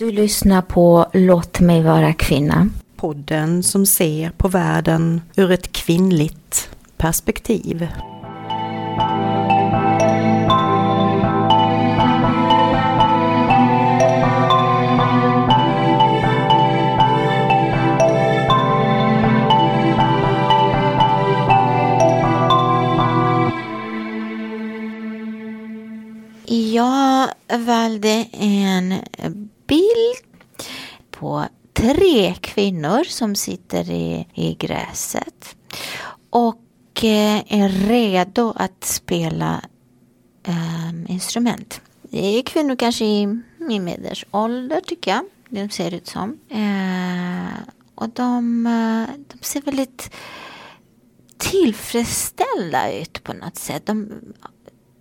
Du lyssnar på Låt mig vara kvinna. Podden som ser på världen ur ett kvinnligt perspektiv. Jag valde en bild på tre kvinnor som sitter i, i gräset och eh, är redo att spela um, instrument. Det är kvinnor kanske i min medelålder tycker jag. De ser ut som. Uh, och de, eh, de ser väldigt tillfredsställda ut på något sätt. De,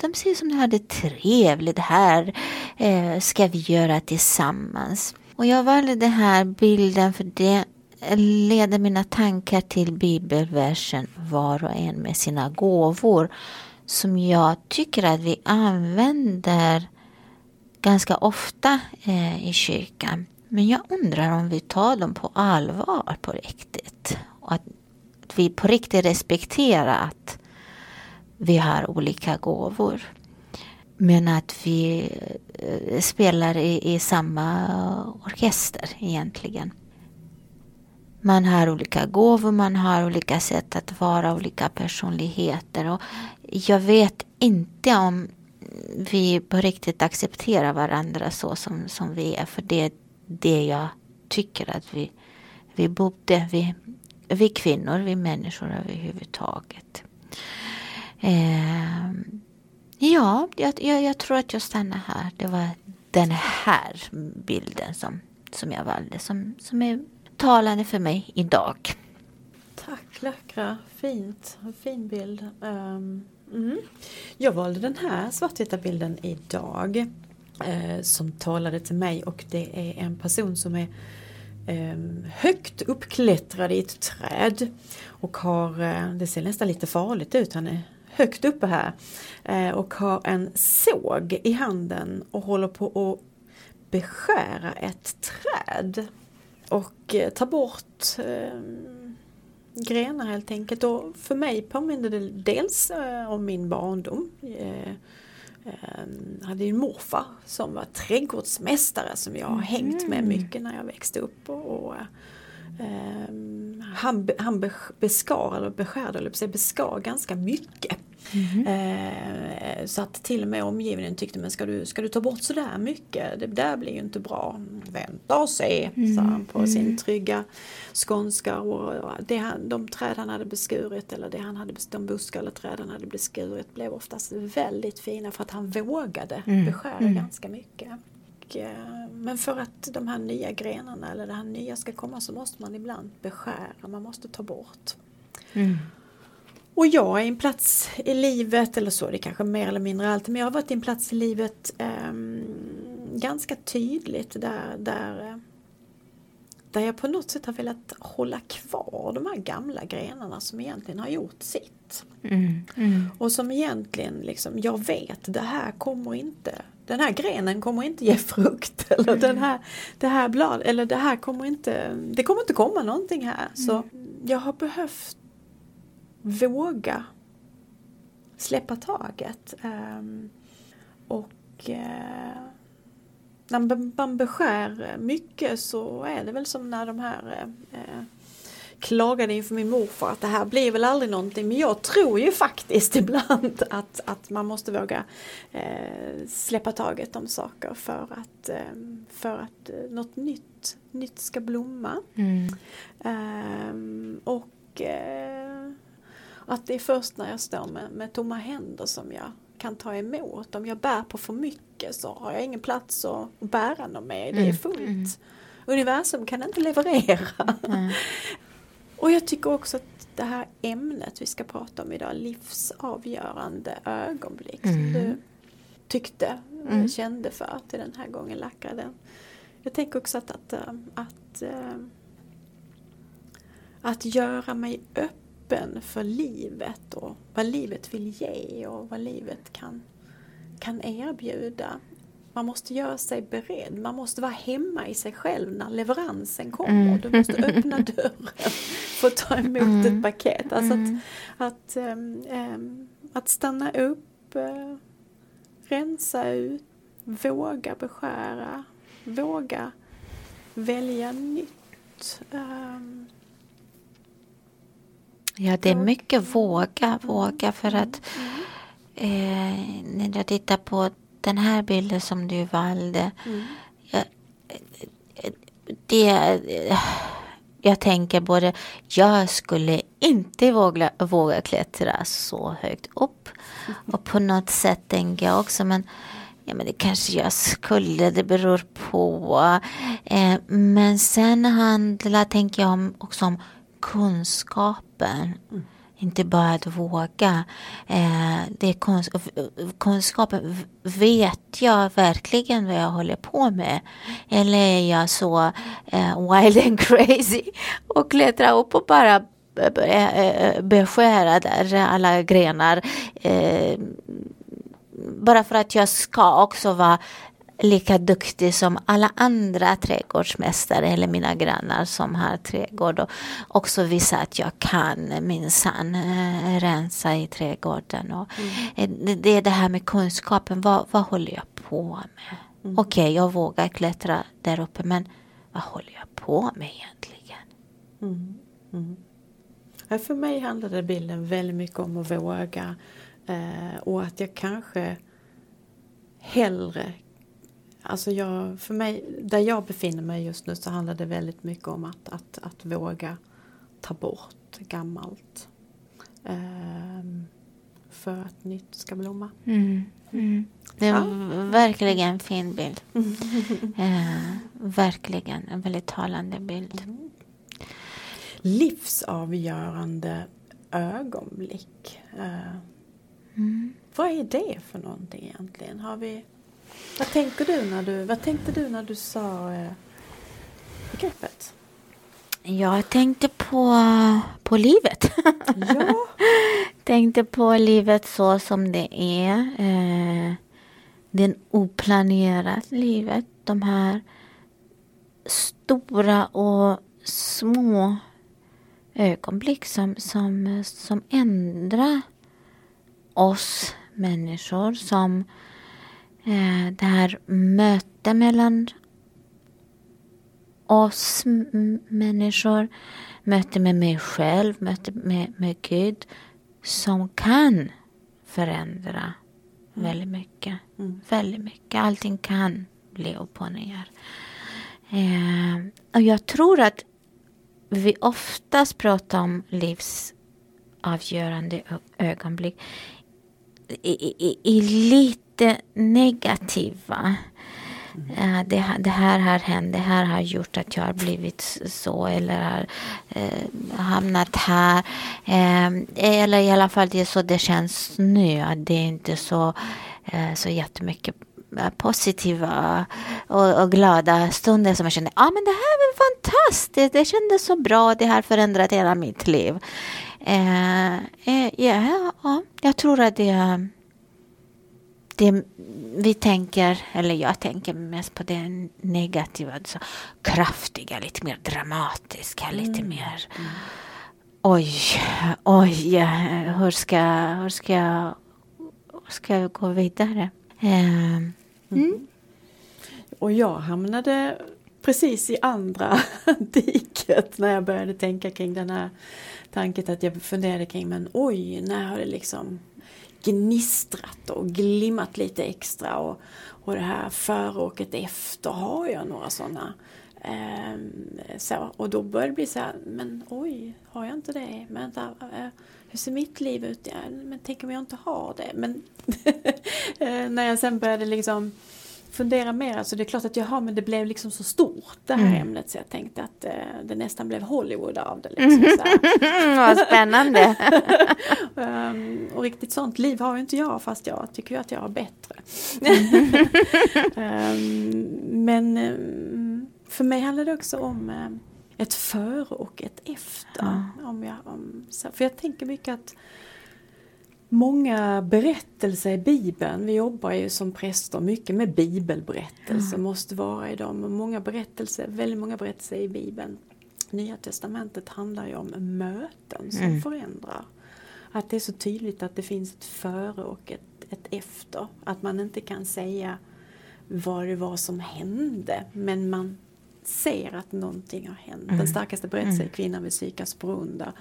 de ser ut som de hade trevligt. Det här eh, ska vi göra tillsammans. Och jag valde den här bilden för det leder mina tankar till bibelversen var och en med sina gåvor som jag tycker att vi använder ganska ofta eh, i kyrkan. Men jag undrar om vi tar dem på allvar på riktigt. Och att vi på riktigt respekterar att vi har olika gåvor. Men att vi eh, spelar i, i samma orkester egentligen. Man har olika gåvor, man har olika sätt att vara, olika personligheter. Och jag vet inte om vi på riktigt accepterar varandra så som, som vi är. För det är det jag tycker att vi, vi borde, vi, vi kvinnor, vi människor överhuvudtaget. Eh, ja, jag, jag, jag, tror att jag stannar här. Det var den här bilden som, som jag valde som, som är talande för mig idag. Tack läckra, fint, fin bild. Um, mm. Jag valde den här svartvita bilden idag eh, som talade till mig och det är en person som är ehm, högt uppklättrad i ett träd och har, eh, det ser nästan lite farligt ut, han är högt uppe här eh, och har en såg i handen och håller på att beskära ett träd och eh, ta bort eh, grenar helt enkelt. Och för mig påminner det dels eh, om min barndom. Eh, jag hade ju en morfar som var trädgårdsmästare som jag har hängt med mm. mycket när jag växte upp. Och, och Um, han, han beskar, eller beskärde, eller beskar ganska mycket. Mm. Uh, så att till och med omgivningen tyckte, men ska du, ska du ta bort sådär mycket? Det där blir ju inte bra. Vänta och se, mm. sa han på sin mm. trygga skånska. Och det de träd han hade beskurit, eller det han hade, de buskar eller träd han hade beskurit blev oftast väldigt fina för att han vågade mm. beskära mm. ganska mycket. Eh, men för att de här nya grenarna eller det här nya ska komma så måste man ibland beskära, man måste ta bort. Mm. Och jag är en plats i livet, eller så, det är kanske mer eller mindre alltid, men jag har varit i en plats i livet eh, ganska tydligt där, där, där jag på något sätt har velat hålla kvar de här gamla grenarna som egentligen har gjort sitt. Mm, mm. Och som egentligen liksom, jag vet det här kommer inte den här grenen kommer inte ge frukt eller mm. den här, det här blad, eller det här kommer inte, det kommer inte komma någonting här. Mm. Så jag har behövt våga släppa taget. Um, och uh, när man beskär mycket så är det väl som när de här uh, klagade inför min morfar att det här blir väl aldrig någonting. Men jag tror ju faktiskt ibland att, att man måste våga eh, släppa taget om saker för att, eh, för att eh, något nytt, nytt ska blomma. Mm. Ehm, och eh, att det är först när jag står med, med tomma händer som jag kan ta emot. Om jag bär på för mycket så har jag ingen plats att bära något mer. Det är mm. fullt. Mm. Universum kan inte leverera. Mm. Och jag tycker också att det här ämnet vi ska prata om idag, livsavgörande ögonblick mm. som du tyckte, mm. kände för till den här gången lackrade. Jag tänker också att, att, att, att, eh, att göra mig öppen för livet och vad livet vill ge och vad livet kan, kan erbjuda. Man måste göra sig beredd. Man måste vara hemma i sig själv när leveransen kommer. Mm. Du måste öppna dörren för att ta emot mm. ett paket. Alltså mm. att, att, um, um, att stanna upp, uh, rensa ut, våga beskära, våga välja nytt. Um, ja, det är mycket våga, våga för att mm. eh, när jag tittar på den här bilden som du valde. Mm. Jag, det, jag tänker både, jag skulle inte våga, våga klättra så högt upp. Och på något sätt tänker jag också, men, ja, men det kanske jag skulle, det beror på. Eh, men sen handlar, tänker jag också om kunskapen. Mm. Inte bara att våga. Eh, det är kunsk kunskapen. Vet jag verkligen vad jag håller på med? Eller är jag så eh, wild and crazy och klättrar upp och bara eh, eh, beskära där alla grenar. Eh, bara för att jag ska också vara lika duktig som alla andra trädgårdsmästare eller mina grannar som har trädgård och också visa att jag kan minsann äh, rensa i trädgården. Och, mm. det, det, är det här med kunskapen, vad, vad håller jag på med? Mm. Okej, okay, jag vågar klättra där uppe men vad håller jag på med egentligen? Mm. mm. För mig handlade bilden väldigt mycket om att våga eh, och att jag kanske hellre Alltså jag, för mig, där jag befinner mig just nu så handlar det väldigt mycket om att, att, att våga ta bort gammalt. Um, för att nytt ska blomma. Mm. Mm. Det är ja. verkligen en fin bild. uh, verkligen en väldigt talande bild. Mm. Livsavgörande ögonblick. Uh, vad är det för någonting egentligen? Har vi vad, tänker du när du, vad tänkte du när du sa eh, begreppet? Jag tänkte på, på livet. Ja. tänkte på livet så som det är. Eh, det oplanerade livet. De här stora och små ögonblick som, som, som ändrar oss människor. Som det här mötet mellan oss människor, möte med mig själv, möte med, med Gud som kan förändra mm. väldigt mycket. Mm. Väldigt mycket. Allting kan bli upp och ner. Eh, och jag tror att vi oftast pratar om livsavgörande ögonblick i, i, i lite negativa. Mm. Det, det, här har hänt, det här har gjort att jag har blivit så eller har eh, hamnat här. Eh, eller i alla fall det är så det känns nu. Att det är inte så, eh, så jättemycket eh, positiva och, och, glada stunder som jag kände, ja ah, men det här var fantastiskt, det kändes så bra, det har förändrat hela mitt liv. Eh, eh, ja, ja, jag tror att det det vi tänker, eller jag tänker mest på det negativa, alltså kraftiga, lite mer dramatiska, mm. lite mer mm. oj, oj, hur ska, hur ska, jag, hur ska jag gå vidare? Eh, mm. Och jag hamnade precis i andra diket när jag började tänka kring den här tanken att jag funderade kring men oj, när har det liksom gnistrat och glimmat lite extra och, och det här före och ett efter har jag några sådana. Eh, så, och då började det bli så här, men oj, har jag inte det? Men vänta, eh, hur ser mitt liv ut? Ja, men tänk om jag inte har det? Men eh, när jag sen började liksom fundera mer, alltså det är klart att jaha men det blev liksom så stort det här mm. ämnet så jag tänkte att eh, det nästan blev Hollywood av det. Liksom, Vad spännande! um, och riktigt sånt liv har ju inte jag fast jag tycker ju att jag har bättre. um, men um, för mig handlar det också om um, ett före och ett efter. Ja. Om jag, om, så, för jag tänker mycket att många berättelser i Bibeln. Vi jobbar ju som präster mycket med bibelberättelser, mm. måste vara i dem. Och många berättelser, väldigt många berättelser i Bibeln. Nya testamentet handlar ju om möten som mm. förändrar. Att det är så tydligt att det finns ett före och ett, ett efter. Att man inte kan säga vad det var som hände men man ser att någonting har hänt. Mm. Den starkaste berättelsen är mm. kvinnan vid Sykars brunn där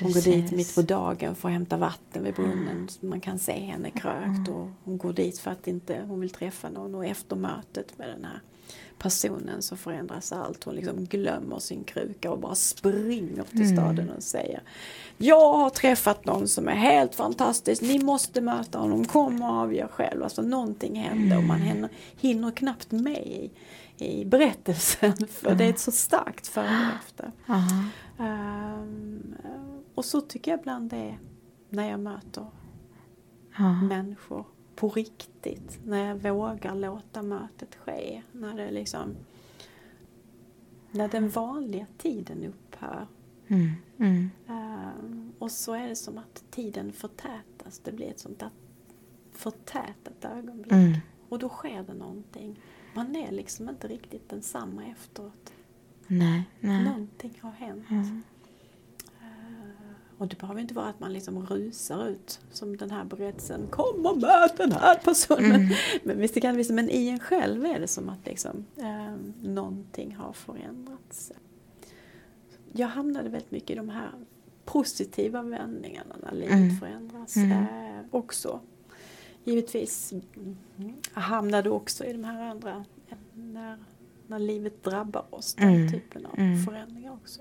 hon går dit mitt på dagen för att hämta vatten vid brunnen. Mm. Man kan se henne krökt och hon går dit för att inte hon vill träffa någon och efter mötet med den här personen så förändras allt. Hon liksom glömmer sin kruka och bara springer till mm. staden och säger Jag har träffat någon som är helt fantastisk, ni måste möta honom, kom och avgör själv. Alltså någonting händer och man hinner, hinner knappt med i, berättelsen för mm. det är ett så starkt före och efter. Um, och så tycker jag ibland det är när jag möter människor på riktigt. När jag vågar låta mötet ske. När det liksom när den vanliga tiden upphör. Mm, mm. Uh, och så är det som att tiden förtätas. Det blir ett sånt där förtätat ögonblick. Mm. Och då sker det någonting. Man är liksom inte riktigt densamma efteråt. Nej, nej. Någonting har hänt. Mm. Och det behöver inte vara att man liksom rusar ut som den här berättelsen. Kom och möt den här personen. Mm. Men, visst, det kan, men i en själv är det som att liksom, eh, någonting har förändrats. Jag hamnade väldigt mycket i de här positiva vändningarna när livet mm. förändras mm. Eh, också. Givetvis hamnade också i de här andra när, när livet drabbar oss, den mm. typen av mm. förändringar också.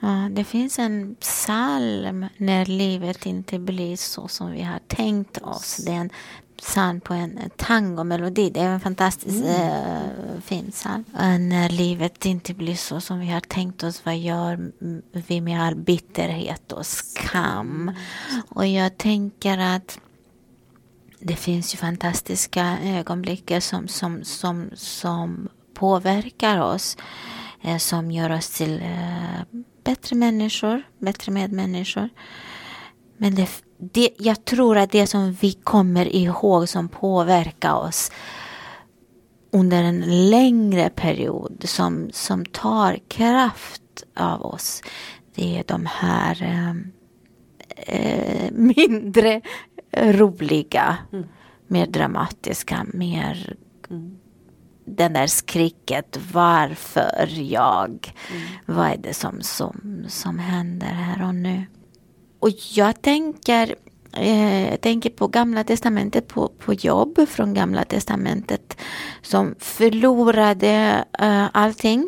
Ja, det finns en psalm när livet inte blir så som vi har tänkt oss. Det är en psalm på en tangomelodi. Det är en fantastiskt mm. äh, fin psalm. När livet inte blir så som vi har tänkt oss, vad gör vi med all bitterhet och skam? Och jag tänker att det finns ju fantastiska ögonblick som, som, som, som påverkar oss. Eh, som gör oss till eh, bättre människor, bättre medmänniskor. Men det, det, jag tror att det som vi kommer ihåg som påverkar oss under en längre period som, som tar kraft av oss. Det är de här eh, eh mindre roliga, mm. mer dramatiska, mer mm den där skriket varför jag? Mm. Vad är det som, som, som händer här och nu? Och jag tänker, eh, tänker på Gamla Testamentet, på, på jobb från Gamla Testamentet som förlorade eh, allting.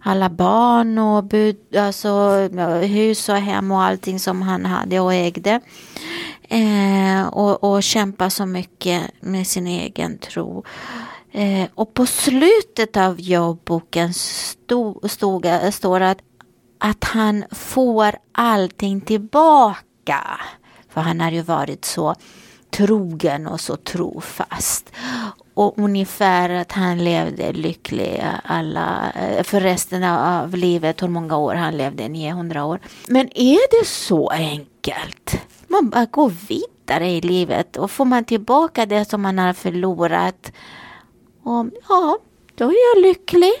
Alla barn och bud, alltså, hus och hem och allting som han hade och ägde. Eh, och, och kämpa så mycket med sin egen tro. Eh, och på slutet av jobboken stod, stod, står att, att han får allting tillbaka. För han har ju varit så trogen och så trofast. Och ungefär att han levde lycklig alla, eh, för resten av livet, hur många år han levde, 900 år. Men är det så enkelt? Man bara går vidare i livet och får man tillbaka det som man har förlorat och ja, då är jag lycklig.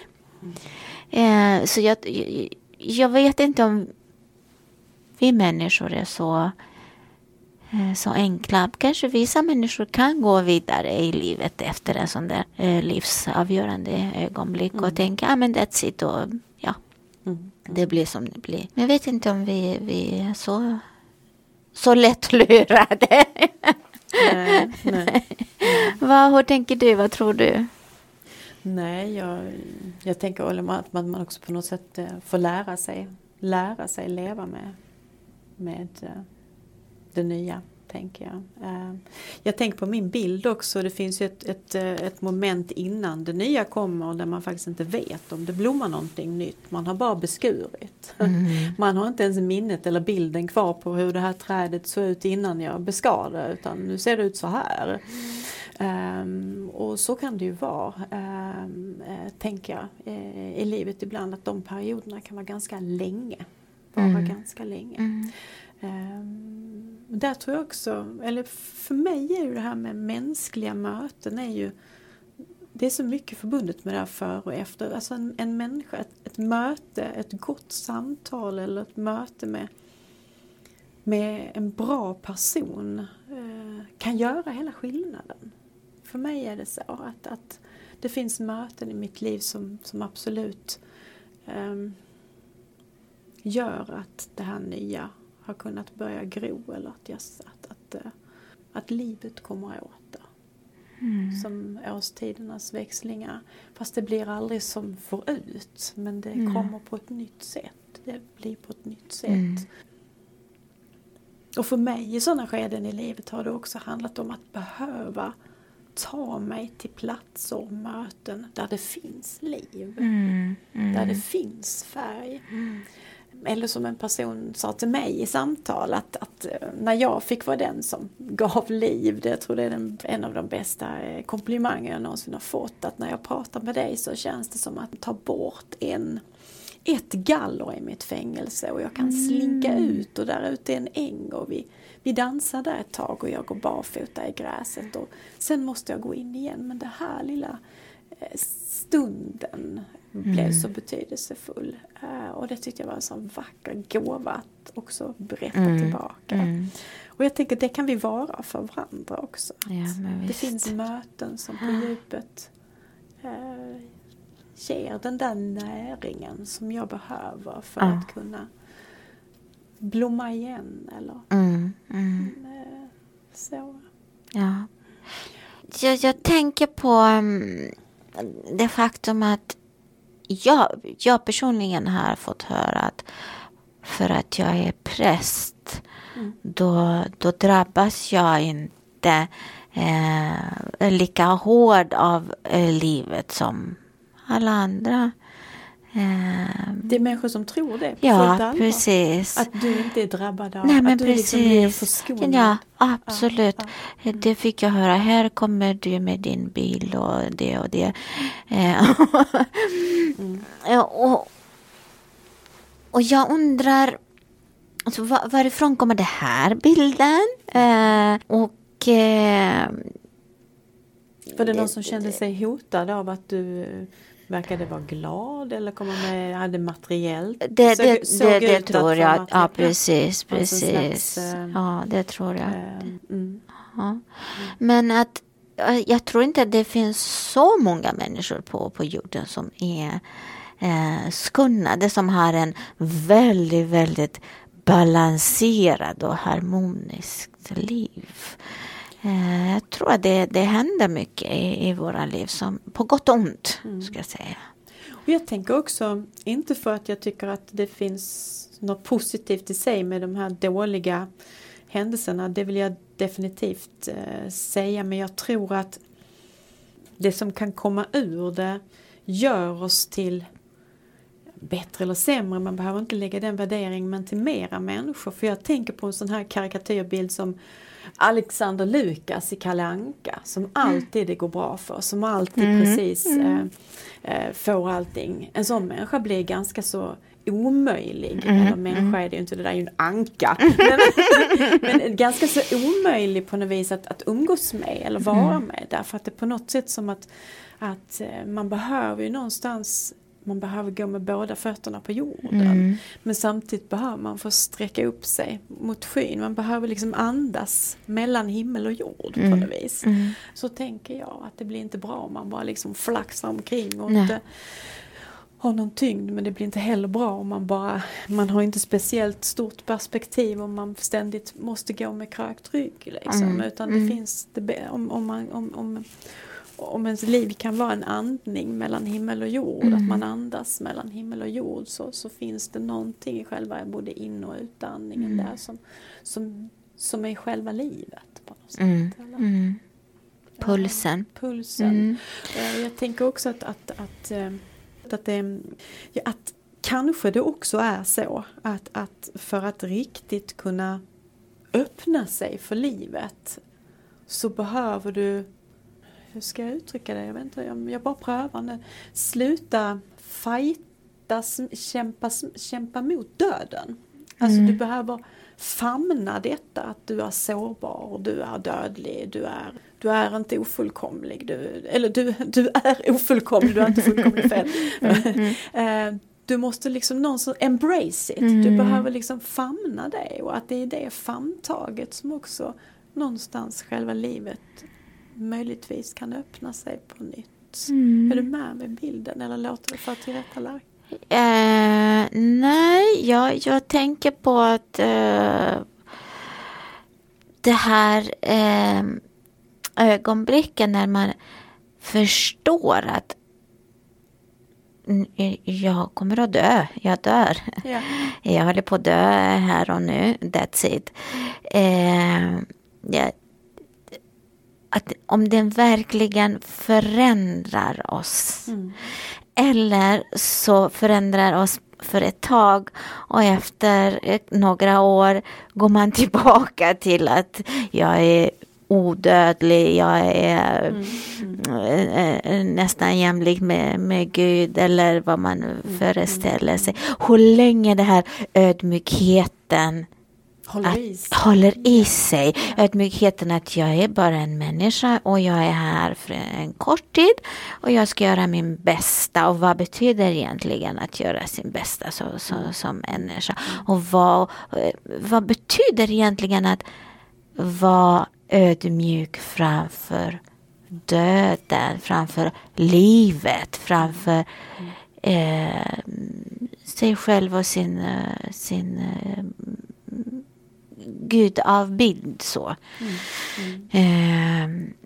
Eh, så jag, jag vet inte om vi människor är så, eh, så enkla. Kanske vissa människor kan gå vidare i livet efter en sån där eh, livsavgörande ögonblick mm. och tänka, ja ah, men that's it och ja, mm. det blir som det blir. Men jag vet inte om vi, vi är så, så lättlurade. nej, nej. Vad, hur tänker du? Vad tror du? Nej, jag, jag tänker att man, också på något sätt eh, får lära sig, lära sig leva med, med eh, det nya, tänker jag. Eh, jag tänker på min bild också, det finns ju ett, ett, ett moment innan det nya kommer där man faktiskt inte vet om det blommar någonting nytt. Man har bara beskurit. Mm. Man har inte ens minnet eller bilden kvar på hur det här trädet såg ut innan jag beskar det utan nu ser det ut så här. Um, och så kan det ju vara, um, uh, tänker jag, uh, i livet ibland att de perioderna kan vara ganska länge. Vara mm. ganska länge. Mm. Um, där tror jag också, eller för mig är ju det här med mänskliga möten är ju det är så mycket förbundet med det här före och efter. Alltså en, en människa, ett, ett, möte, ett gott samtal eller ett möte med, med en bra person eh, kan göra hela skillnaden. För mig är det så att, att det finns möten i mitt liv som, som absolut eh, gör att det här nya har kunnat börja gro eller att, att, att, att, eh, att livet kommer åter. Mm. Som årstidernas växlingar. Fast det blir aldrig som förut. Men det mm. kommer på ett nytt sätt. Det blir på ett nytt sätt. Mm. Och för mig i sådana skeden i livet har det också handlat om att behöva ta mig till platser och möten där det finns liv. Mm, mm. Där det finns färg. Mm eller som en person sa till mig i samtal att, att eh, när jag fick vara den som gav liv, det jag tror det är den, en av de bästa eh, komplimanger jag någonsin har fått, att när jag pratar med dig så känns det som att ta bort en ett galler i mitt fängelse och jag kan slinka mm. ut och där ute är en äng och vi, vi dansar där ett tag och jag går barfota i gräset och sen måste jag gå in igen men det här lilla eh, stunden mm. blev så betydelsefull. Uh, och det tyckte jag var en sån vacker gåva att också berätta mm. tillbaka. Mm. Och jag tänker det kan vi vara för varandra också. Ja, det finns möten som på djupet uh, ger den där näringen som jag behöver för ja. att kunna blomma igen eller mm, mm. Uh, så. Ja. Jag, jag tänker på um, det faktum att jag, jag personligen har fått höra att för att jag är präst mm. då, då drabbas jag inte eh, lika hård av eh, livet som alla andra. Eh, det är människor som tror det? Ja, precis. Att du inte är drabbad av Nej, men att du precis. liksom blir Ja, absolut. Ja, ja. Mm. Det fick jag höra. Här kommer du med din bil och det och det. Eh, mm. och, och jag undrar alltså, var, varifrån kommer det här bilden? Eh, och eh, var det någon som kände sig hotad av att du Verkade vara glad eller komma med, hade materiellt? Det, det, såg, det, det tror jag. Ja, precis. precis. Slags, äh, ja, det tror jag. Äh, mm. ja. Men att jag tror inte att det finns så många människor på, på jorden som är eh, skunnade, som har en väldigt, väldigt balanserad och harmoniskt liv. Eh, jag tror att det, det händer mycket i, i våra liv, som, på gott och ont. Mm. Ska jag säga. Och jag tänker också, inte för att jag tycker att det finns något positivt i sig med de här dåliga händelserna, det vill jag definitivt eh, säga, men jag tror att det som kan komma ur det gör oss till bättre eller sämre, man behöver inte lägga den värderingen, men till mera människor. För jag tänker på en sån här karikatyrbild som Alexander Lukas i Kalle Anka som mm. alltid det går bra för, som alltid mm. precis mm. Eh, eh, får allting. En sån människa blir ganska så omöjlig, mm. eller människa mm. är det ju inte, det där är ju en anka. men, men, ganska så omöjlig på något vis att, att umgås med eller vara mm. med därför att det är på något sätt som att, att eh, man behöver ju någonstans man behöver gå med båda fötterna på jorden. Mm. Men samtidigt behöver man få sträcka upp sig mot skyn. Man behöver liksom andas mellan himmel och jord mm. på något vis. Mm. Så tänker jag att det blir inte bra om man bara liksom flaxar omkring och Nej. inte har någon tyngd men det blir inte heller bra om man bara man har inte speciellt stort perspektiv om man ständigt måste gå med krökt rygg liksom. Mm. utan det mm. finns det, om, om, man, om, om, om ens liv kan vara en andning mellan himmel och jord, mm. att man andas mellan himmel och jord så, så finns det någonting i själva både in och utandningen mm. där som, som, som är själva livet. På något sätt, mm. mm. Pulsen. Ja, pulsen. Mm. Eh, jag tänker också att, att, att, eh, att, det, att kanske det också är så att, att för att riktigt kunna öppna sig för livet så behöver du hur ska jag uttrycka det? Jag, vet inte, jag, jag bara prövar nu. Sluta fightas, kämpa, kämpa mot döden. Alltså mm. du behöver famna detta att du är sårbar, du är dödlig, du är, du är inte ofullkomlig. Du, eller du, du är ofullkomlig, du är inte fullkomlig fel. Mm. mm. du måste liksom någonstans embrace it, mm. du behöver liksom famna det och att det är det famntaget som också någonstans själva livet möjligtvis kan öppna sig på nytt. Mm. Är du med med bilden eller låter det för tillrättalagd? Eh, nej, jag, jag tänker på att eh, det här eh, ögonblicken när man förstår att jag kommer att dö, jag dör. Ja. Jag håller på att dö här och nu, that's it. Eh, ja, att om den verkligen förändrar oss. Mm. Eller så förändrar oss för ett tag och efter några år går man tillbaka till att jag är odödlig, jag är mm, mm. nästan jämlik med, med Gud eller vad man mm, föreställer sig. Hur länge det här ödmjukheten Håller i sig. Håller i sig. Ödmjukheten att jag är bara en människa och jag är här för en kort tid och jag ska göra min bästa. Och vad betyder egentligen att göra sin bästa så, så, som människa? Och vad, vad betyder egentligen att vara ödmjuk framför döden, framför livet, framför eh, sig själv och sin, eh, sin eh, gudavbild så. Mm. Mm. Eh,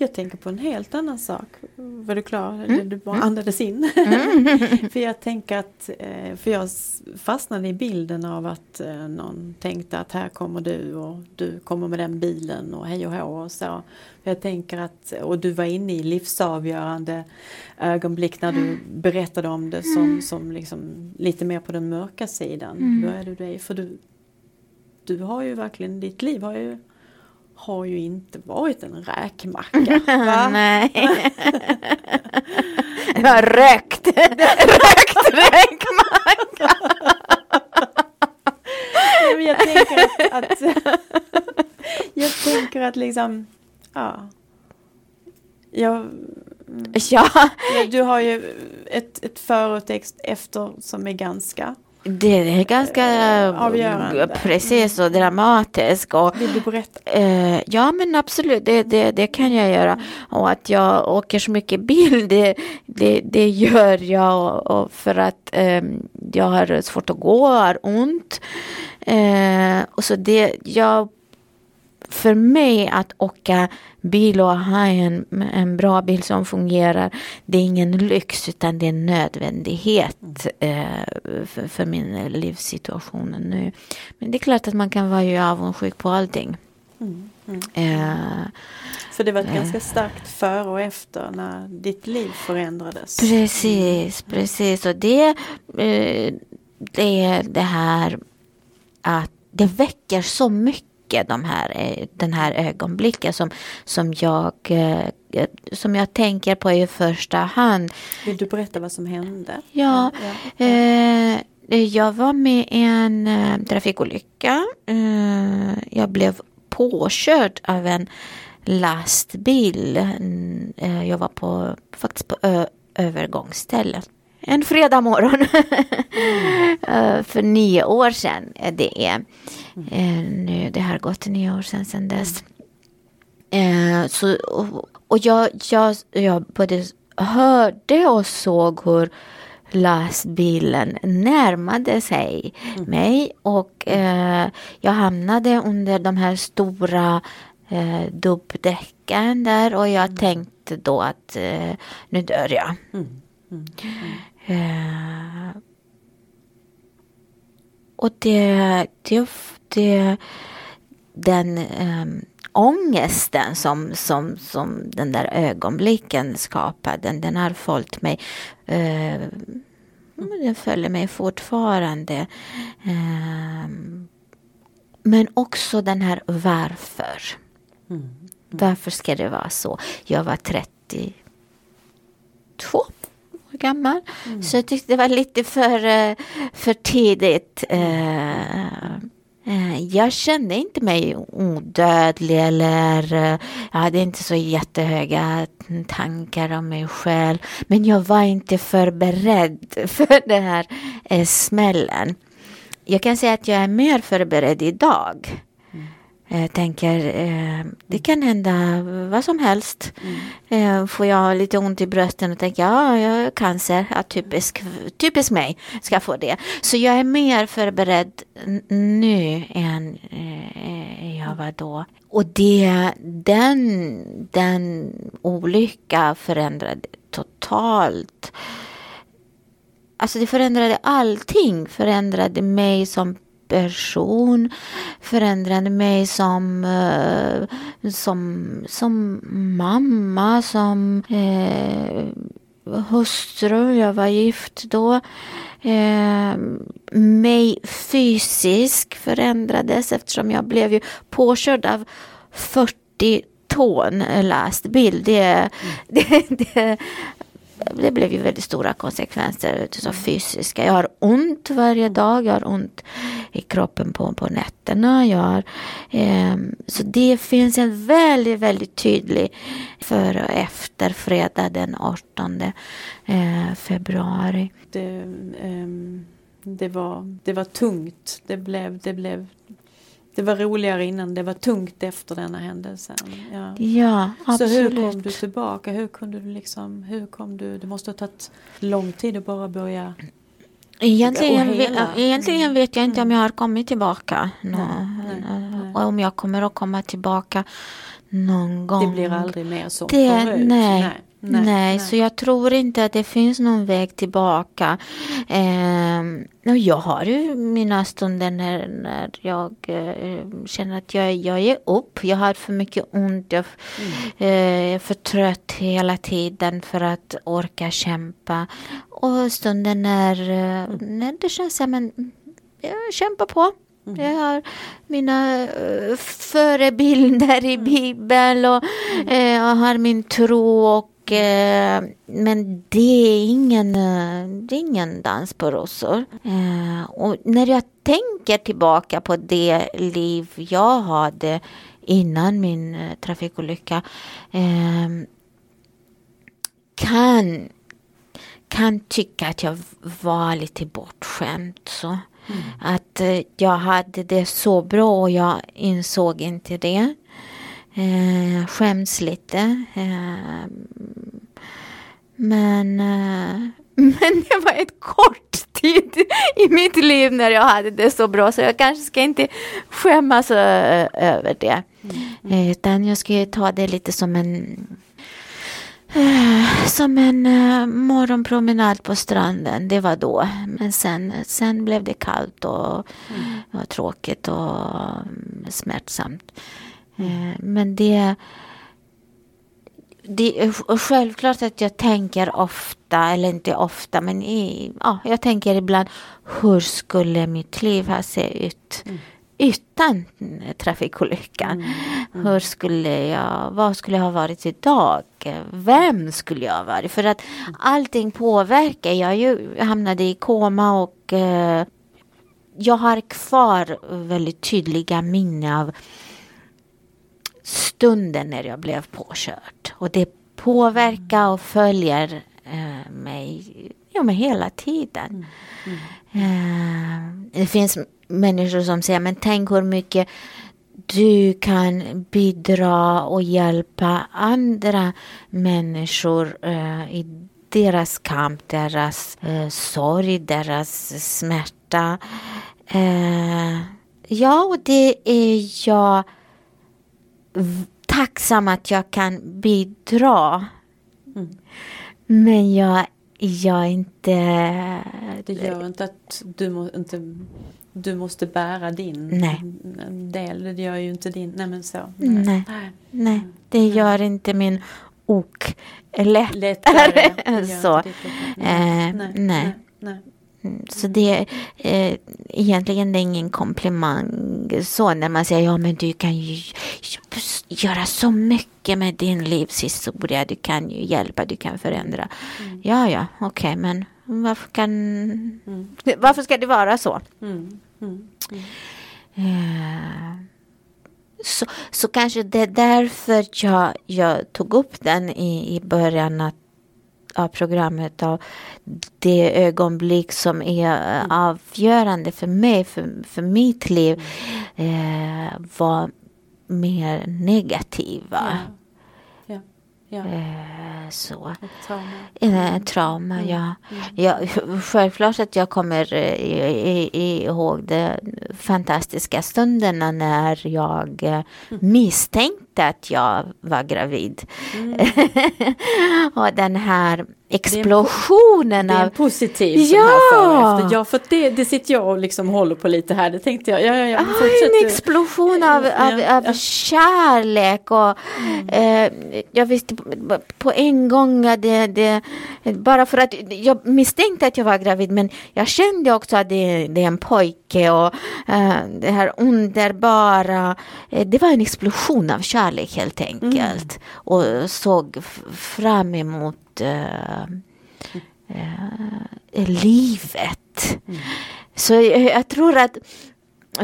jag tänker på en helt annan sak. Var du klar? Mm. Du bara mm. andades in. Mm. för jag tänker att, eh, för jag fastnade i bilden av att eh, någon tänkte att här kommer du och du kommer med den bilen och hej och hå och så. Jag tänker att, och du var inne i livsavgörande ögonblick när du mm. berättade om det som, som liksom lite mer på den mörka sidan. Mm. Då är du det, för du, du har ju verkligen, ditt liv har ju har ju inte varit en räkmacka. Nej. Det var rökt. rökt räkmacka. Nej, jag tänker att, att jag tänker att liksom, ja. Jag, ja. Du har ju ett, ett före och text efter som är ganska det är ganska avgörande. Precis och dramatiskt. Och, Vill du berätta? Eh, ja men absolut, det, det, det, kan jag göra. Och att jag åker så mycket bil, det, det, det gör jag och, och för att eh, jag har svårt att gå, har ont. Eh, och så det, jag för mig att åka bil och ha en, en bra bil som fungerar, det är ingen lyx utan det är en nödvändighet eh, för, för, min livssituation nu. Men det är klart att man kan vara ju avundsjuk på allting. Mm, mm. Eh, för det var ett eh, ganska starkt före och efter när ditt liv förändrades. Precis, precis. Och det, eh, det är det här att det väcker så mycket mycket de här, eh, den här ögonblicken som, som, jag, eh, som jag tänker på i första hand. Vill du berätta vad som hände? Ja, ja. Eh, jag var med i en eh, trafikolycka. Eh, jag blev påkörd av en lastbil. Eh, jag var på, faktiskt på övergångsstället en fredag morgon mm. för nio år sedan. Det är mm. nu, det har gått nio år sedan, sedan dess. Mm. Så, och, och jag, jag, jag både hörde och såg hur lastbilen närmade sig mm. mig och eh, jag hamnade under de här stora eh, dubbdäcken där och jag mm. tänkte då att eh, nu dör jag. Mm. Mm. Eh, och det, det, det den um, ångesten som, som, som den där ögonblicken skapade, den, den har följt mig. Uh, den följer mig fortfarande. Uh, men också den här varför. Mm. Mm. Varför ska det vara så? Jag var 32 år gammal. Mm. Så jag tyckte det var lite för, eh, för tidigt. Eh, eh, jag kände inte mig odödlig eller jag hade inte så jättehöga tankar om mig själv. Men jag var inte förberedd för den här smällen. Jag kan säga att jag är mer förberedd idag. Eh, tänker, eh, det kan hända vad som helst. Mm. Eh, får jag lite ont i brösten och tänker, ja, jag har cancer, ja, typisk, typisk mig, ska få det. Så jag är mer förberedd nu än jag var då. Och det, den, den olycka förändrade totalt. Alltså det förändrade allting, förändrade mig som person, förändrade mig som, eh, som, som mamma, som eh, hustru, jag var gift då. Eh, mig fysiskt förändrades eftersom jag blev ju påkörd av 40 ton eh, lastbil. Det, mm. det, det, det blev ju väldigt stora konsekvenser så fysiska. Jag har ont varje dag, jag har ont i kroppen på, på nätterna. Jag har, eh, så det finns en väldigt, väldigt tydlig före och efter fredag den 18 eh, februari. Det, eh, det, var, det var tungt. Det blev, det blev det var roligare innan, det var tungt efter denna händelsen. Ja, ja absolut. Så hur kom du tillbaka? Hur kunde du liksom, hur kom du, det måste ha tagit lång tid att bara börja Egentligen, egentligen vet jag inte om jag har kommit tillbaka. No, nej, nej, nej. Och om jag kommer att komma tillbaka någon gång. Det blir aldrig mer som det, förut. Nej, Nej, nej, så jag tror inte att det finns någon väg tillbaka. Eh, jag har ju mina stunder när, när jag eh, känner att jag, jag är upp. Jag har för mycket ont. Jag mm. eh, är för trött hela tiden för att orka kämpa. Och stunder när, eh, mm. när det känns som att jag kämpar på. Mm. Jag har mina uh, förebilder i mm. Bibeln och uh, jag har min tro och eh, men det är, ingen, eh, det är ingen dans på rosor. Eh, och när jag tänker tillbaka på det liv jag hade innan min eh, trafikolycka eh, kan, kan tycka att jag var lite bortskämd. Så. Mm. Att eh, jag hade det så bra och jag insåg inte det. Eh, skäms lite. Eh, men, eh, men det var ett kort tid i mitt liv när jag hade det så bra så jag kanske ska inte skämmas över det. Mm. Utan jag ska ta det lite som en eh, som en morgonpromenad på stranden, det var då. Men sen, sen blev det kallt och, mm. och tråkigt och um, smärtsamt. Mm. men det det är självklart att jag tänker ofta, eller inte ofta, men i, ja, jag tänker ibland hur skulle mitt liv ha sett ut mm. utan trafikolyckan? Mm. Mm. Hur skulle jag, vad skulle jag ha varit idag? Vem skulle jag ha varit? För att allting påverkar. Jag ju hamnade i koma och eh, jag har kvar väldigt tydliga minnen av stunden när jag blev påkörd. Och det påverkar och följer eh, mig ja, men hela tiden. Mm. Mm. Eh, det finns människor som säger, men tänk hur mycket du kan bidra och hjälpa andra människor eh, i deras kamp, deras eh, sorg, deras smärta. Eh, ja, och det är jag tacksam att jag kan bidra. Mm. Men jag, jag inte... Det gör inte att du, må, inte, du måste bära din nej. del. Det gör ju inte din... Nej men så. Nej, nej. nej. det gör inte min ok lättare. lättare. så. Eh, nej. nej. nej. Mm, så det är eh, egentligen det är ingen komplimang så när man säger ja men du kan ju göra så mycket. med din livshistoria. Du kan ju hjälpa, du kan förändra. Mm. Ja, ja, okej, okay, men varför kan... Mm. Varför ska det vara så? Mm. Mm. Uh, så, så kanske det är därför jag, jag tog upp den i, i början att av programmet av det ögonblick som är mm. avgörande för mig, för, för mitt liv, eh, var mer negativa. Ja. Ja. Eh, så. Trauma. Eh, trauma, mm. ja. Mm. ja. Självklart att jag kommer eh, ihåg de fantastiska stunderna när jag mm. misstänkte att jag var gravid. Mm. och den här explosionen det är en, av... Det är en positiv ja! Ja, för det, det sitter jag och liksom håller på lite här. Det tänkte jag. Ja, ja, ja, ah, en explosion av, av, ja, av ja. kärlek och mm. eh, jag visste på, på en gång att det, det, bara för att jag misstänkte att jag var gravid men jag kände också att det, det är en pojke och eh, det här underbara. Eh, det var en explosion av kärlek helt enkelt mm. och såg fram emot uh, uh, livet. Mm. Så jag, jag, tror att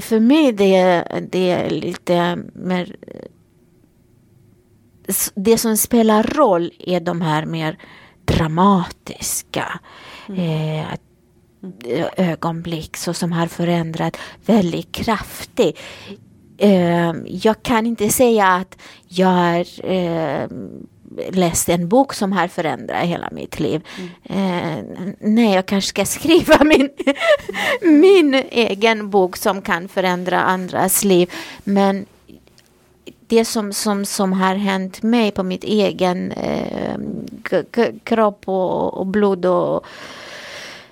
för mig det, det är lite mer det som spelar roll är de här mer dramatiska mm. eh, ögonblick så som har förändrat väldigt kraftigt. Eh, jag kan inte säga att jag har eh, läst en bok som har förändrat hela mitt liv. Mm. Eh, nej, jag kanske ska skriva min, min egen bok som kan förändra andras liv. Men det som, som, som har hänt mig på mitt egen eh, kropp och, och, blod och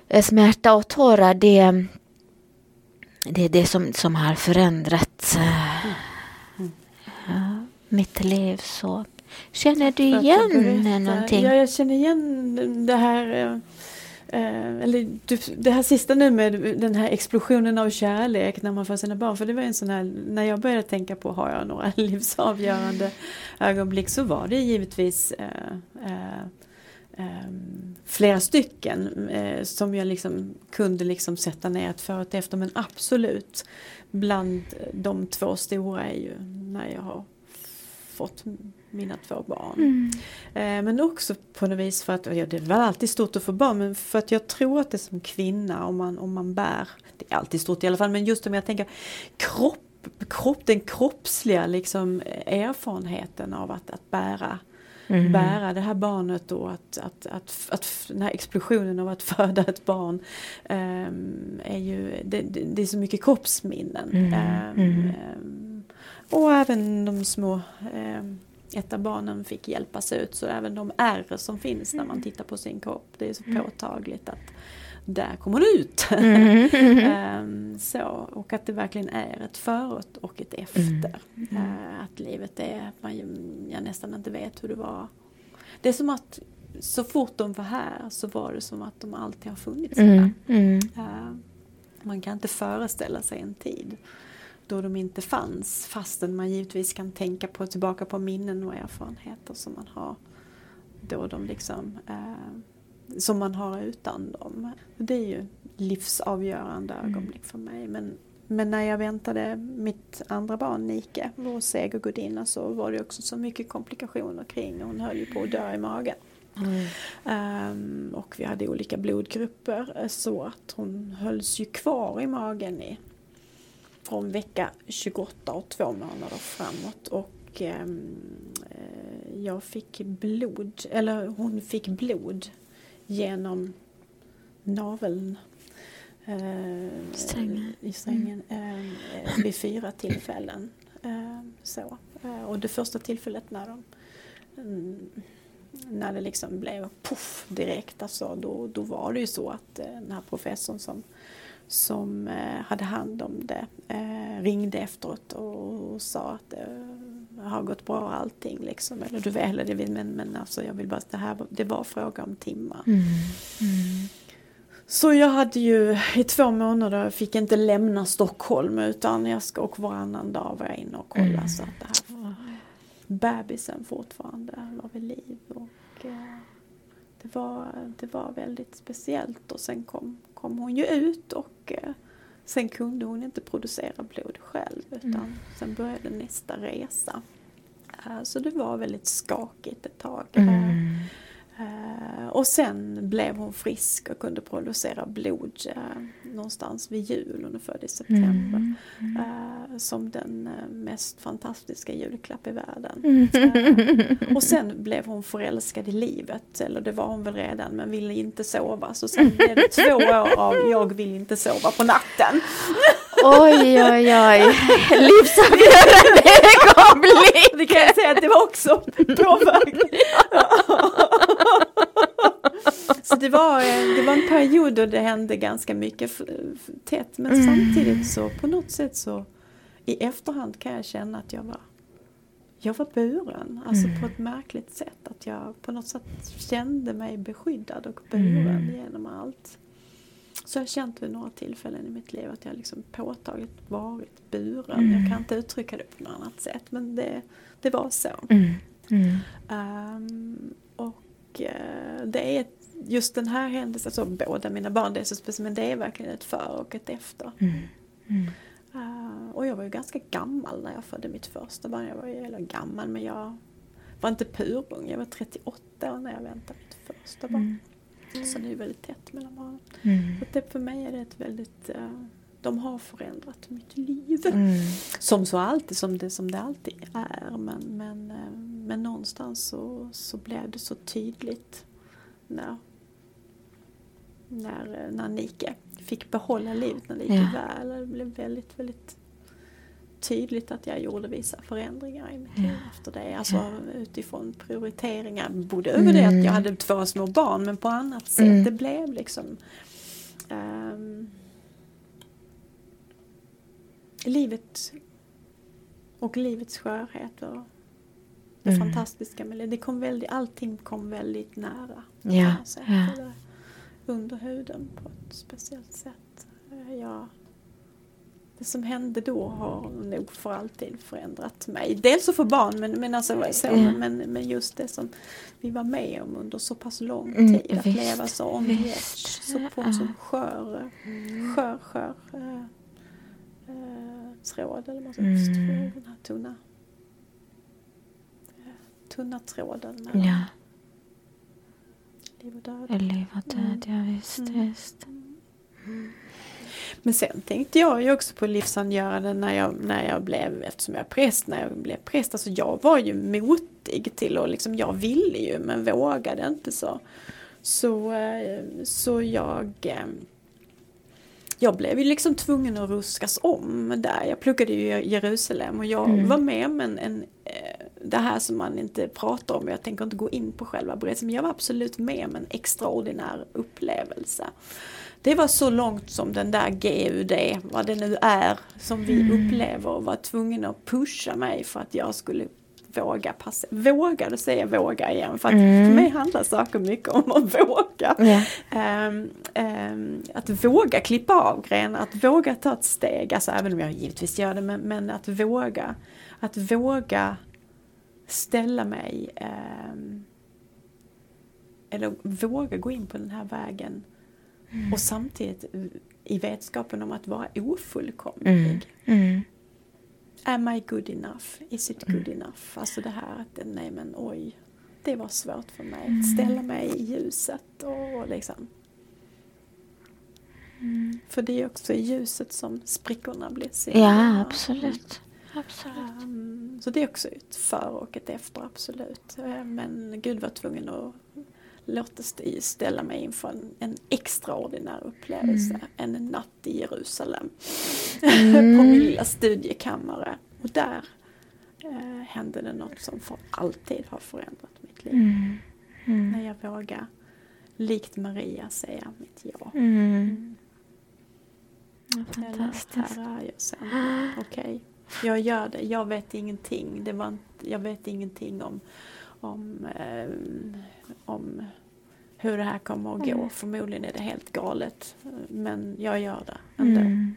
eh, smärta och tårar, det, det är det som, som har förändrat eh, mm. ja, mitt liv. så Känner du igen någonting? Ja, jag känner igen det här eh, eller det här sista nu med den här explosionen av kärlek när man får sina barn. För det var en sån här, när jag började tänka på har jag några livsavgörande ögonblick så var det givetvis eh, eh, eh, flera stycken eh, som jag liksom kunde liksom sätta och efter. Men absolut bland de två stora är ju när jag har fått mina två barn. Mm. Eh, men också på något vis för att, ja, det är väl alltid stort att få barn, men för att jag tror att det som kvinna om man, om man bär, det är alltid stort i alla fall, men just om jag tänker kropp, kropp den kroppsliga liksom erfarenheten av att, att bära Mm. bära det här barnet och att, att, att, att, den här explosionen av att föda ett barn um, är ju, det, det, är så mycket kroppsminnen. Mm. Um, um, och även de små ett av barnen fick hjälpas ut så även de ärr som finns när man tittar på sin kropp, det är så mm. påtagligt att där kommer det ut. Mm. um, så, och att det verkligen är ett förut och ett efter. Mm. Uh, att livet är, man jag nästan inte vet hur det var. Det är som att så fort de var här så var det som att de alltid har funnits här. Uh, man kan inte föreställa sig en tid då de inte fanns fastän man givetvis kan tänka på, tillbaka på minnen och erfarenheter som man har då de liksom eh, som man har utan dem. Det är ju livsavgörande mm. ögonblick för mig. Men, men när jag väntade mitt andra barn Nike, vår segergudinna, så var det också så mycket komplikationer kring hon höll ju på att dö i magen. Mm. Um, och vi hade olika blodgrupper så att hon hölls ju kvar i magen i från vecka 28 och två månader framåt. Och ehm, eh, jag fick blod, eller hon fick blod genom naveln. Eh, strängen. I strängen mm. eh, vid fyra tillfällen. Eh, så. Eh, och det första tillfället när de när det liksom blev puff direkt, alltså, då, då var det ju så att eh, den här professorn som som eh, hade hand om det eh, ringde efteråt och, sa att det har gått bra allting liksom. Eller du vet, eller det, men, men alltså jag vill bara, det här det var fråga om timmar. Mm. Mm. Så jag hade ju i två månader, fick inte lämna Stockholm utan jag ska och varannan dag var jag inne och kollade. Mm. Så att det här bebisen fortfarande var vid liv. Och, eh, det, var, det var väldigt speciellt och sen kom, kom hon ju ut och eh, sen kunde hon inte producera blod själv utan mm. sen började nästa resa. Eh, så det var väldigt skakigt ett tag. Mm. Uh, och sen blev hon frisk och kunde producera blod uh, någonstans vid jul, hon är född i september. Mm. Mm. Uh, som den mest fantastiska julklapp i världen. Mm. och sen blev hon förälskad i livet, eller det var hon väl redan, men ville inte sova. Så sen blev det två år av jag vill inte sova på natten. Oj, oj, oj. Livsavgörande ögonblick. Det kan jag säga att det var också påverkan. Så det var, det var en period då det hände ganska mycket tätt. Men mm. samtidigt så på något sätt så i efterhand kan jag känna att jag var jag var buren, alltså mm. på ett märkligt sätt. Att jag på något sätt kände mig beskyddad och buren mm. genom allt. Så jag har känt vid några tillfällen i mitt liv att jag liksom påtagligt varit buren. Mm. Jag kan inte uttrycka det på något annat sätt men det, det var så. Um, och uh, det är just den här händelsen, alltså båda mina barn, det är så speciellt, men det är verkligen ett före och ett efter. Mm. Mm. Uh, och jag var ju ganska gammal när jag födde mitt första barn. Jag var ju eller gammal men jag var inte purung. Jag var 38 när jag väntade mitt första barn. Mm. Så det är väldigt tätt mellan barnen. Mm. Och det, för mig är det ett väldigt uh, de har förändrat mitt liv. Mm. Som så alltid, som det, som det alltid är. Men, men, men någonstans så, så blev det så tydligt när när, när Nike fick behålla livet när det gick ja. väl. Det blev väldigt, väldigt tydligt att jag gjorde vissa förändringar i mitt liv ja. efter det. Alltså ja. utifrån prioriteringar. Både över mm. det att jag mm. hade två små barn men på annat sätt. Mm. Det blev liksom um, livet och livets skörhet och det mm. fantastiska med det. kom väldigt, allting kom väldigt nära. Ja. ja under huden på ett speciellt sätt. Eh, jag, det som hände då har nog för alltid förändrat mig. Dels för barn men, men, alltså, så, mm. men, men just det som vi var med om under så pass lång mm, tid. Mm, att leva så on the edge, så på en sån skör, skör, skör äh, äh, tråd. Eller vad mm. den här tunna, tunna tråden. Mellan, ja liv och död. Liv och död, mm. ja visst, mm. visst. Men sen tänkte jag ju också på livsangörande när jag, när jag blev, eftersom jag är präst, när jag blev präst, alltså jag var ju motig till och liksom, jag ville ju men vågade inte så. Så, eh, så jag eh, jag blev ju liksom tvungen att ruskas om där. Jag pluggade ju i Jerusalem och jag mm. var med om en, en, eh, det här som man inte pratar om, jag tänker inte gå in på själva berättelsen, men jag var absolut med om en extraordinär upplevelse. Det var så långt som den där GUD, vad det nu är, som vi mm. upplever var tvungen att pusha mig för att jag skulle våga passa, våga, då säger jag våga igen för att mm. för mig handlar saker mycket om att våga. Yeah. Um, um, att våga klippa av grejen, att våga ta ett steg, alltså även om jag givetvis gör det, men, men att våga, att våga ställa mig um, eller våga gå in på den här vägen mm. och samtidigt i vetskapen om att vara ofullkomlig. Mm. Mm. Am I good enough? Is it good mm. enough? Alltså det här att nej men oj, det var svårt för mig mm. att ställa mig i ljuset och liksom. Mm. För det är också i ljuset som sprickorna blir synliga. Ja, absolut. Absolut. Um, så det är också ett före och ett efter, absolut. Uh, men Gud var tvungen att låta ställa mig inför en, en extraordinär upplevelse. Mm. En natt i Jerusalem. Mm. på min lilla studiekammare. Och där eh, hände det något som för alltid har förändrat mitt liv. Mm. mm. När jag vågar, likt Maria, säga mitt ja. Mm. mm. Fantastiskt. Eller, här är jag sen. Okej, okay. Jag gör det. Jag vet ingenting. Det var inte, jag vet ingenting om om, eh, om hur det här kommer att gå. Mm. Förmodligen är det helt galet. Men jag gör det ändå. Mm.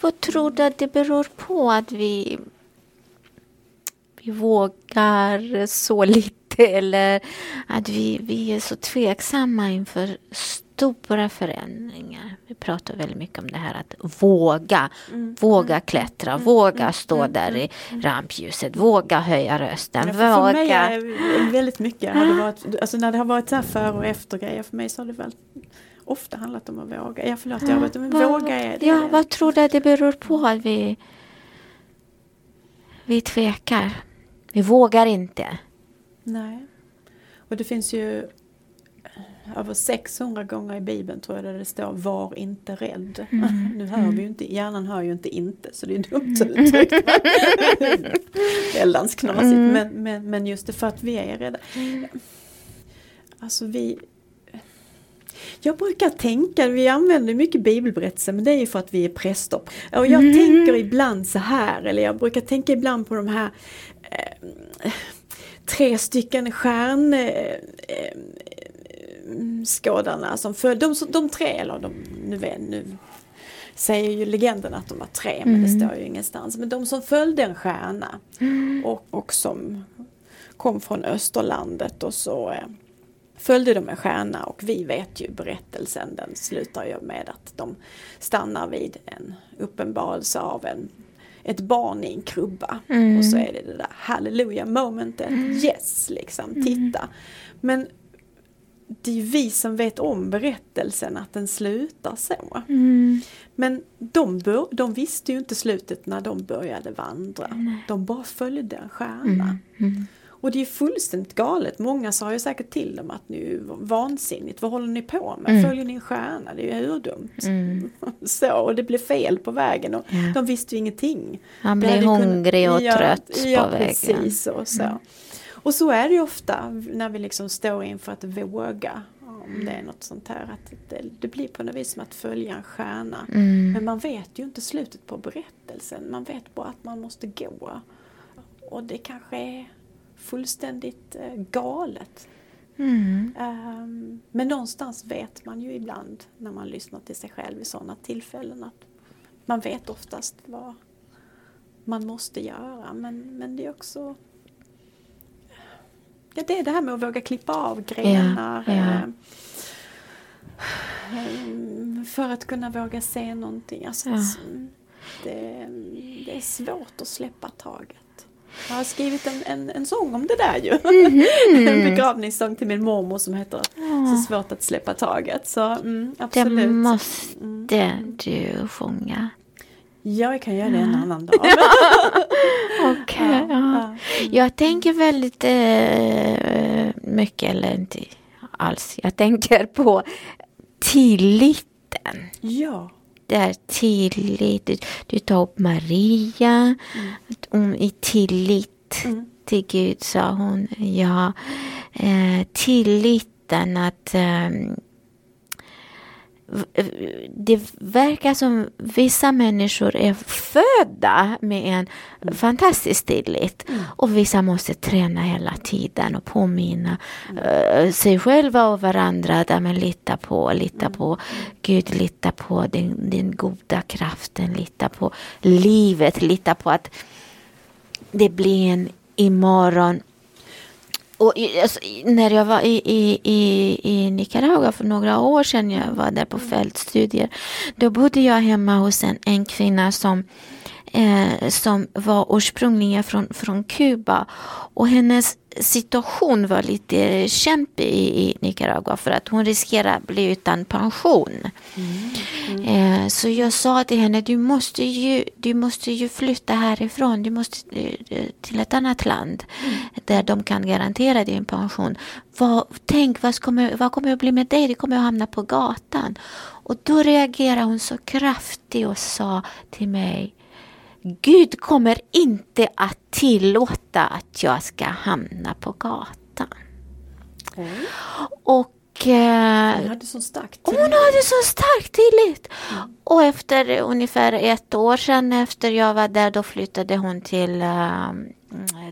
Vad tror du att det beror på att vi, vi vi vågar så lite eller att vi, vi är så tveksamma inför stora förändringar. Vi pratar väldigt mycket om det här att våga, mm. våga mm. klättra, mm. våga mm. stå mm. där i mm. rampljuset, våga höja rösten. Ja, för, våga. för mig är väldigt mycket, har det varit, alltså när det har varit så här före och efter grejer för mig så har det väl ofta handlat om att våga. Ja förlåt, jag vet, men våga är det. Ja, vad tror du att det beror på att vi, vi tvekar? Vi vågar inte. Nej. Och det finns ju över 600 gånger i Bibeln tror jag där det står var inte rädd. Mm. nu hör vi ju inte, hjärnan hör ju inte inte så det är dumt mm. uttryckt. Väldans knasigt mm. men, men, men just det för att vi är rädda. Mm. Alltså vi jag brukar tänka, vi använder mycket bibelberättelser men det är ju för att vi är präster. Och jag mm. tänker ibland så här, eller jag brukar tänka ibland på de här eh, tre stycken stjärn eh, eh som följde, de, de tre, eller de, nu, vet, nu säger ju legenden att de var tre men det mm. står ju ingenstans. Men de som följde en stjärna mm. och, och som kom från Österlandet och så eh, följde de en stjärna och vi vet ju berättelsen den slutar ju med att de stannar vid en uppenbarelse av en, ett barn i en krubba. Mm. Och så är det det där halleluja momentet, mm. yes liksom, titta. Mm. Men det är vi som vet om berättelsen att den slutar så. Mm. Men de, bör, de visste ju inte slutet när de började vandra. Nej. De bara följde en stjärna. Mm. Mm. Och det är fullständigt galet. Många sa ju säkert till dem att nu vansinnigt, vad håller ni på med? Mm. Följer ni en stjärna? Det är ju hur dumt. Mm. Så, och det blev fel på vägen och ja. de visste ju ingenting. Han blev hungrig och ja, trött ja, på vägen. Precis och så. Mm. Och så är det ju ofta när vi liksom står inför att våga om det är något sånt här. Att det, det, blir på något vis som att följa en stjärna. Mm. Men man vet ju inte slutet på berättelsen. Man vet bara att man måste gå. Och det kanske är fullständigt eh, galet. Mm. Um, men någonstans vet man ju ibland när man lyssnar till sig själv i sådana tillfällen att man vet oftast vad man måste göra. Men, men det är också Ja, det är det här med att våga klippa av grenar. Ja. Eh, för att kunna våga se någonting. Alltså, ja. det, det, är svårt att släppa taget. Jag har skrivit en, en, en sång om det där ju. Mm en begravningssång till min mormor som heter Så svårt att släppa taget. Så mm, absolut. Det måste mm. du sjunga. Ja, jag kan göra det en annan dag. Okej. Okay, ja. ja. Jag tänker väldigt äh, mycket, eller inte alls, jag tänker på tilliten. Ja. Där tillit, du, du tar upp Maria, mm. i tillit mm. till Gud sa hon, ja, eh, tilliten att eh, det verkar som vissa människor är födda med en mm. fantastisk tillit mm. och vissa måste träna hela tiden och påminna mm. uh, sig själva och varandra där man litar på, lita på mm. Gud, lita på din, din goda kraften, lita på livet, lita på att det blir en imorgon och alltså, när jag var i, i, i, i Nicaragua för några år sedan, jag var där på fältstudier, då bodde jag hemma hos en, en kvinna som eh, som var ursprungligen från, från Kuba. Och hennes situation var lite kämpig i, Nicaragua för att hon riskerade att bli utan pension. Mm. Mm. Så jag sa till henne, du måste ju, du måste ju flytta härifrån, du måste eh, till ett annat land mm. där de kan garantera din pension. Vad, tänk, vad kommer, vad kommer att bli med dig? Du kommer att hamna på gatan. Och då reagerade hon så kraftigt och sa till mig, Gud kommer inte att tillåta att jag ska hamna på gatan. Mm. Och hon hade så stark tillit. Hon hade så stark tillit. Mm. Och efter ungefär ett år sedan efter jag var där då flyttade hon till, uh,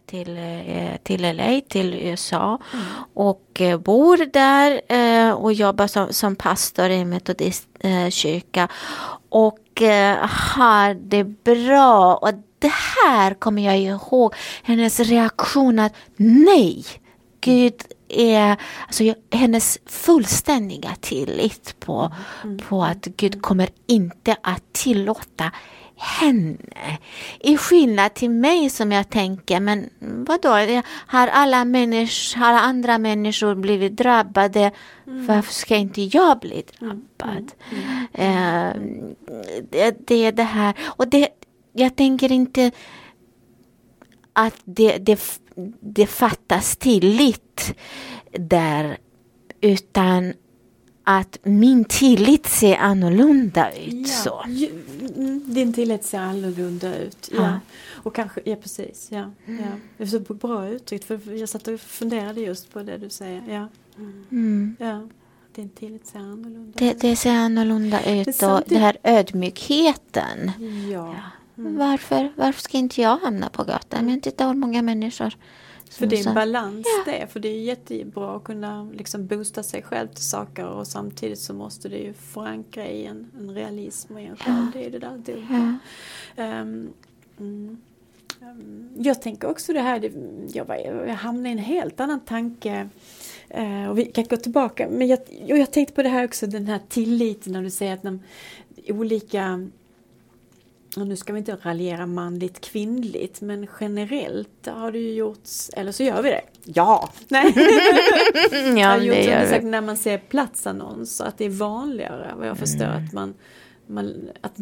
till, eh, till LA, till USA mm. och eh, bor där eh, och jobbar som, som pastor i en metodistkyrka och har det bra. Och det här kommer jag ihåg, hennes reaktion att nej, Gud är, alltså hennes fullständiga tillit på, mm. på att Gud kommer inte att tillåta henne. I skillnad till mig som jag tänker, men vadå, har alla, människor, har andra människor blivit drabbade, mm. varför ska inte jag bli drabbad? Mm. Mm. Uh, det, det är det här, och det, jag tänker inte att det, det, det fattas tillit där, utan att min tillit ser annorlunda ut. Ja, så. Din tillit ser annorlunda ut. Ja. ja. Och kanske, ja precis. Ja, mm. ja. Det är så bra uttryckt för jag satt och funderade just på det du säger. Ja. Mm. ja. Din tillit ser annorlunda det, ut. Det ser annorlunda ut och den här ödmjukheten. Ja. Mm. Varför, varför ska inte jag hamna på gatan? Men titta hur många människor för det är en balans ja. det, för det är jättebra att kunna liksom boosta sig själv till saker och samtidigt så måste det ju förankra i en, en realism i en själv. Ja. Det är det där dubbla. Ja. Um, mm. um, jag tänker också det här, det, jag, var, jag hamnade i en helt annan tanke uh, och vi kan gå tillbaka, men jag, jag tänkte på det här också, den här tilliten när du säger att de olika och nu ska vi inte raljera manligt kvinnligt men generellt har det ju gjorts, eller så gör vi det. Ja! Nej. ja, det gör vi. När man ser platsannonser att det är vanligare vad jag förstår mm. att man, man att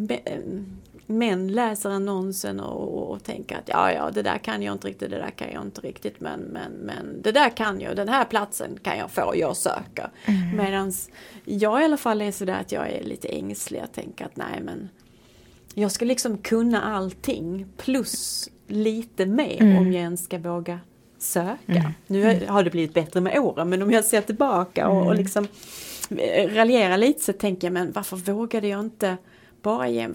män läser annonsen och, och, tänker att ja, ja, det där kan jag inte riktigt, det där kan jag inte riktigt, men, men, men det där kan jag, den här platsen kan jag få, jag söker. Mm. Medan jag i alla fall är sådär att jag är lite ängslig, jag tänker att nej men jag ska liksom kunna allting plus lite mer mm. om jag ens ska våga söka. Mm. Nu har det blivit bättre med åren men om jag ser tillbaka och, och mm. liksom eh, raljerar lite så tänker jag men varför vågade jag inte bara ge,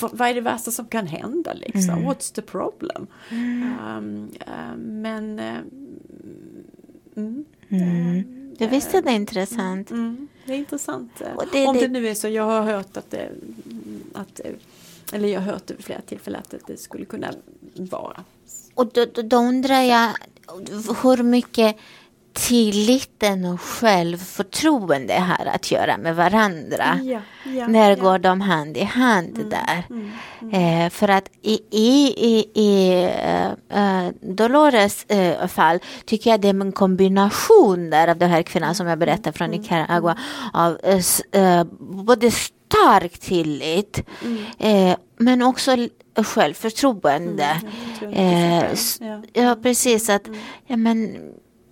vad är det värsta som kan hända liksom? Mm. What's the problem? Um, uh, men uh, mm. Mm. Du visste det är intressant. Mm, det är intressant. Det, Om det, det, nu är så, jag har hört att, det, att eller jag har hört vid flera tillfällen att det skulle kunna vara. Och då, då, då undrar jag hur mycket tilliten och självförtroende har att göra med varandra. Ja, ja, När ja. går de hand i hand mm, där? Mm, mm. Eh, för att i, i, i, i uh, Dolores uh, fall tycker jag det är en kombination där av den här kvinnan som jag berättade från mm, Nicaragua av uh, både stark tillit mm. eh, men också självförtroende. Mm, eh, ja. ja. precis att mm. ja, men,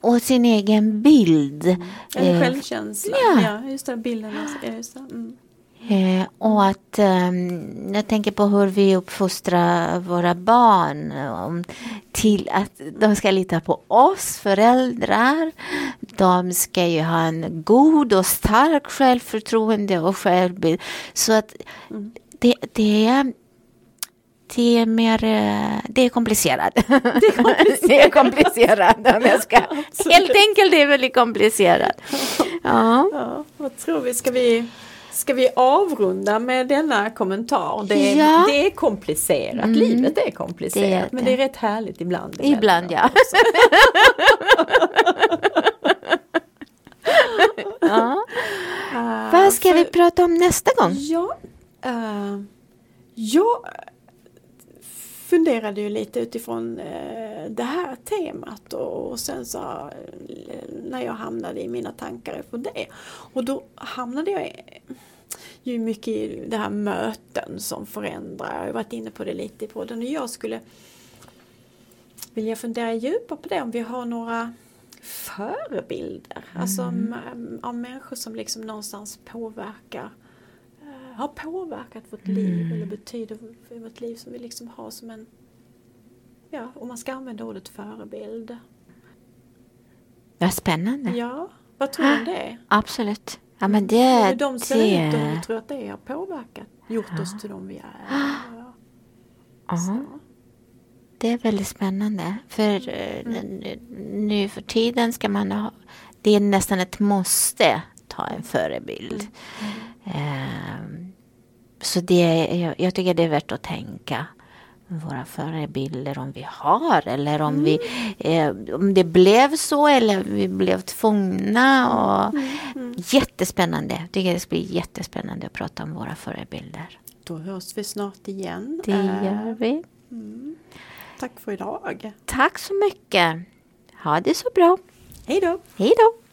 och sin egen bild. Mm. Eller eh, självkänsla. Ja. ja, just det, bilden. Just det. Mm. Eh, och att eh, jag tänker på hur vi uppfostrar våra barn um, till att de ska lita på oss föräldrar. De ska ju ha en god och stark självförtroende och självbild. Så att det, det är det är mer, eh, det är komplicerat. Det är komplicerat. det är komplicerat om jag ska. Helt enkelt det är väldigt komplicerat. Ja. ja. Vad tror vi, ska vi Ska vi avrunda med denna kommentar? Det är, ja. det är komplicerat, mm. livet är komplicerat det är det. men det är rätt härligt ibland. Ibland ja. ja. Uh, Vad ska för, vi prata om nästa gång? Ja, uh, jag funderade ju lite utifrån uh, det här temat och, sen så uh, när jag hamnade i mina tankar för det. Och då hamnade jag ju mycket i det här möten som förändrar. Jag har varit inne på det lite i podden och jag skulle vilja fundera djupare på det om vi har några förebilder. Alltså mm. Alltså av människor som liksom någonstans påverkar eh, har påverkat vårt mm. liv eller betyder för vårt liv som vi liksom har som en ja, om man ska använda ordet förebild. Vad spännande. Ja, vad tror du om det? Absolut. Ja, men det, hur de ser det... ut och hur tror att det har påverkat, gjort ja. oss till de vi är. Ja. det är väldigt spännande. För mm. nu för tiden ska man ha, det är nästan ett måste ta en förebild. Mm. Eh, så det, jag, jag, tycker det är värt att tänka våra förebilder om vi har eller om, mm. vi, eh, om det blev så eller vi blev tvungna. Och, mm. Jättespännande. Jag tycker det ska bli jättespännande att prata om våra förebilder. Då hörs vi snart igen. Det gör vi. Mm. Tack för idag. Tack så mycket. Ha det så bra. Hej då. Hej då.